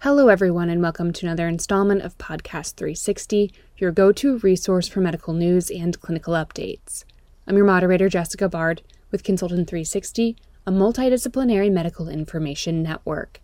Hello, everyone, and welcome to another installment of Podcast 360, your go to resource for medical news and clinical updates. I'm your moderator, Jessica Bard, with Consultant 360, a multidisciplinary medical information network.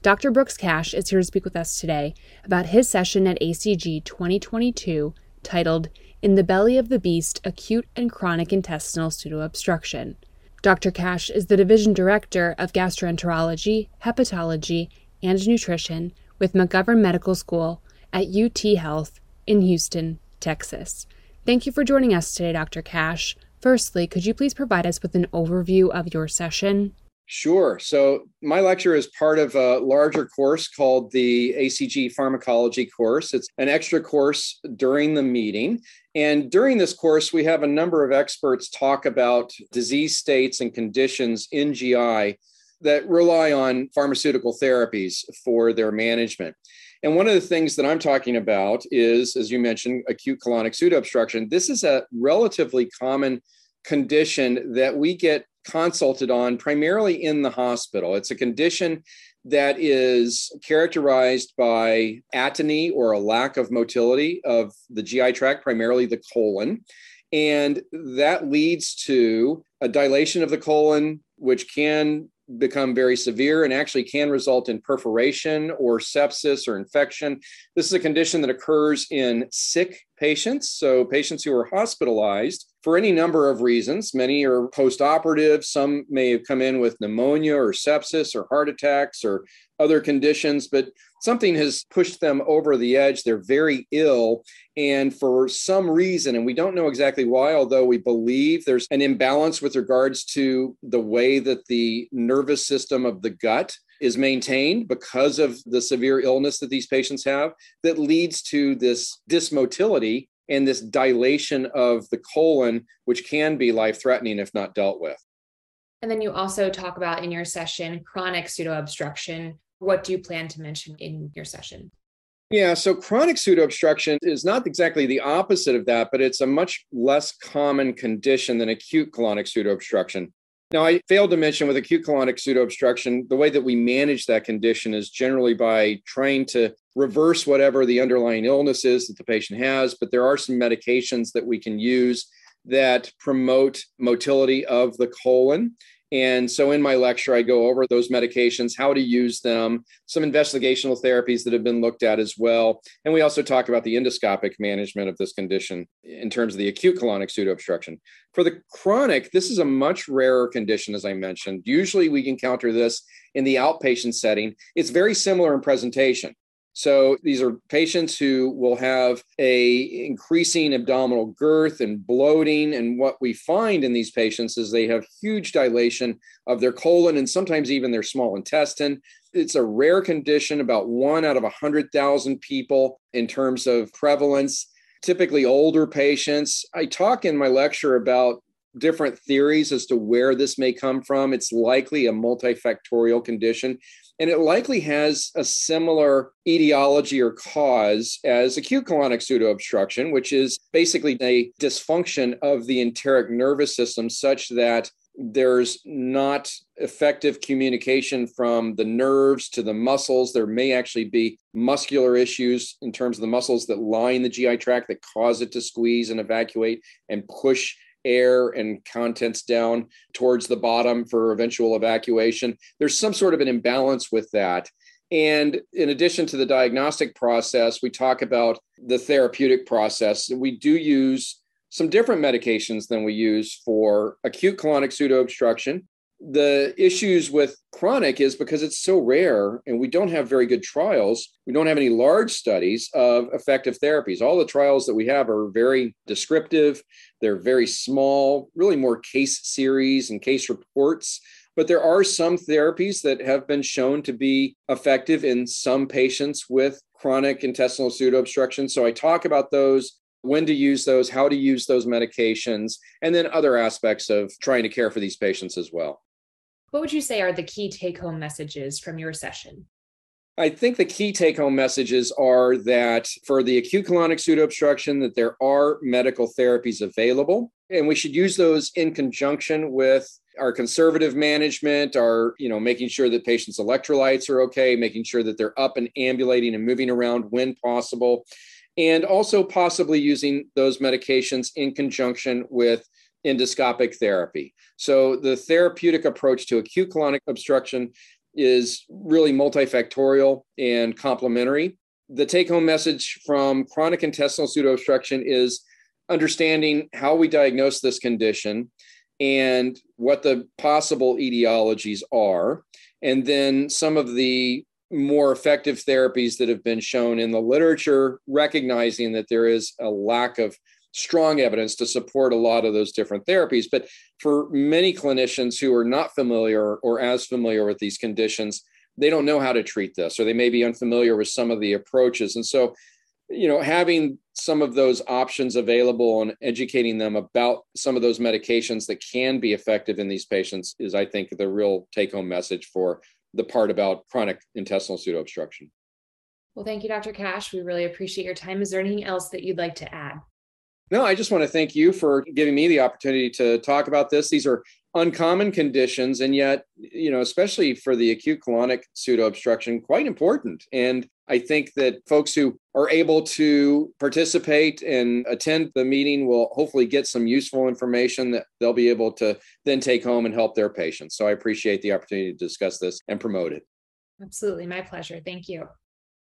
Dr. Brooks Cash is here to speak with us today about his session at ACG 2022 titled In the Belly of the Beast Acute and Chronic Intestinal Pseudoobstruction. Dr. Cash is the Division Director of Gastroenterology, Hepatology, and Nutrition with McGovern Medical School at UT Health in Houston, Texas. Thank you for joining us today, Dr. Cash. Firstly, could you please provide us with an overview of your session? Sure. So, my lecture is part of a larger course called the ACG Pharmacology course. It's an extra course during the meeting. And during this course, we have a number of experts talk about disease states and conditions in GI that rely on pharmaceutical therapies for their management. And one of the things that I'm talking about is, as you mentioned, acute colonic pseudoobstruction. This is a relatively common condition that we get consulted on primarily in the hospital. It's a condition that is characterized by atony or a lack of motility of the GI tract, primarily the colon. And that leads to a dilation of the colon, which can become very severe and actually can result in perforation or sepsis or infection. This is a condition that occurs in sick patients, so patients who are hospitalized for any number of reasons. Many are post operative, some may have come in with pneumonia or sepsis or heart attacks or other conditions, but something has pushed them over the edge. They're very ill. And for some reason, and we don't know exactly why, although we believe there's an imbalance with regards to the way that the nervous system of the gut is maintained because of the severe illness that these patients have, that leads to this dysmotility and this dilation of the colon, which can be life threatening if not dealt with. And then you also talk about in your session chronic pseudoobstruction, what do you plan to mention in your session? Yeah, so chronic pseudoobstruction is not exactly the opposite of that, but it's a much less common condition than acute colonic pseudoobstruction. Now, I failed to mention with acute colonic pseudoobstruction, the way that we manage that condition is generally by trying to reverse whatever the underlying illness is that the patient has. But there are some medications that we can use that promote motility of the colon and so in my lecture, I go over those medications, how to use them, some investigational therapies that have been looked at as well. And we also talk about the endoscopic management of this condition in terms of the acute colonic pseudoobstruction. For the chronic, this is a much rarer condition, as I mentioned. Usually we encounter this in the outpatient setting. It's very similar in presentation. So these are patients who will have a increasing abdominal girth and bloating and what we find in these patients is they have huge dilation of their colon and sometimes even their small intestine. It's a rare condition about 1 out of 100,000 people in terms of prevalence. Typically older patients. I talk in my lecture about different theories as to where this may come from. It's likely a multifactorial condition. And it likely has a similar etiology or cause as acute colonic pseudoobstruction, which is basically a dysfunction of the enteric nervous system such that there's not effective communication from the nerves to the muscles. There may actually be muscular issues in terms of the muscles that line the GI tract that cause it to squeeze and evacuate and push air and contents down towards the bottom for eventual evacuation. There's some sort of an imbalance with that. And in addition to the diagnostic process, we talk about the therapeutic process. We do use some different medications than we use for acute colonic pseudoobstruction the issues with chronic is because it's so rare and we don't have very good trials. We don't have any large studies of effective therapies. All the trials that we have are very descriptive, they're very small, really more case series and case reports. But there are some therapies that have been shown to be effective in some patients with chronic intestinal pseudoobstruction. So I talk about those when to use those, how to use those medications, and then other aspects of trying to care for these patients as well. What would you say are the key take home messages from your session? I think the key take home messages are that for the acute colonic pseudoobstruction that there are medical therapies available and we should use those in conjunction with our conservative management, our, you know, making sure that patients' electrolytes are okay, making sure that they're up and ambulating and moving around when possible, and also possibly using those medications in conjunction with endoscopic therapy. So the therapeutic approach to acute colonic obstruction is really multifactorial and complementary. The take home message from chronic intestinal pseudoobstruction is understanding how we diagnose this condition and what the possible etiologies are, and then some of the more effective therapies that have been shown in the literature, recognizing that there is a lack of strong evidence to support a lot of those different therapies. But for many clinicians who are not familiar or as familiar with these conditions, they don't know how to treat this, or they may be unfamiliar with some of the approaches. And so you know having some of those options available and educating them about some of those medications that can be effective in these patients is i think the real take home message for the part about chronic intestinal pseudoobstruction well thank you dr cash we really appreciate your time is there anything else that you'd like to add no i just want to thank you for giving me the opportunity to talk about this. These are uncommon conditions and yet you know especially for the acute colonic pseudoobstruction quite important. And i think that folks who are able to participate and attend the meeting will hopefully get some useful information that they'll be able to then take home and help their patients. So i appreciate the opportunity to discuss this and promote it. Absolutely. My pleasure. Thank you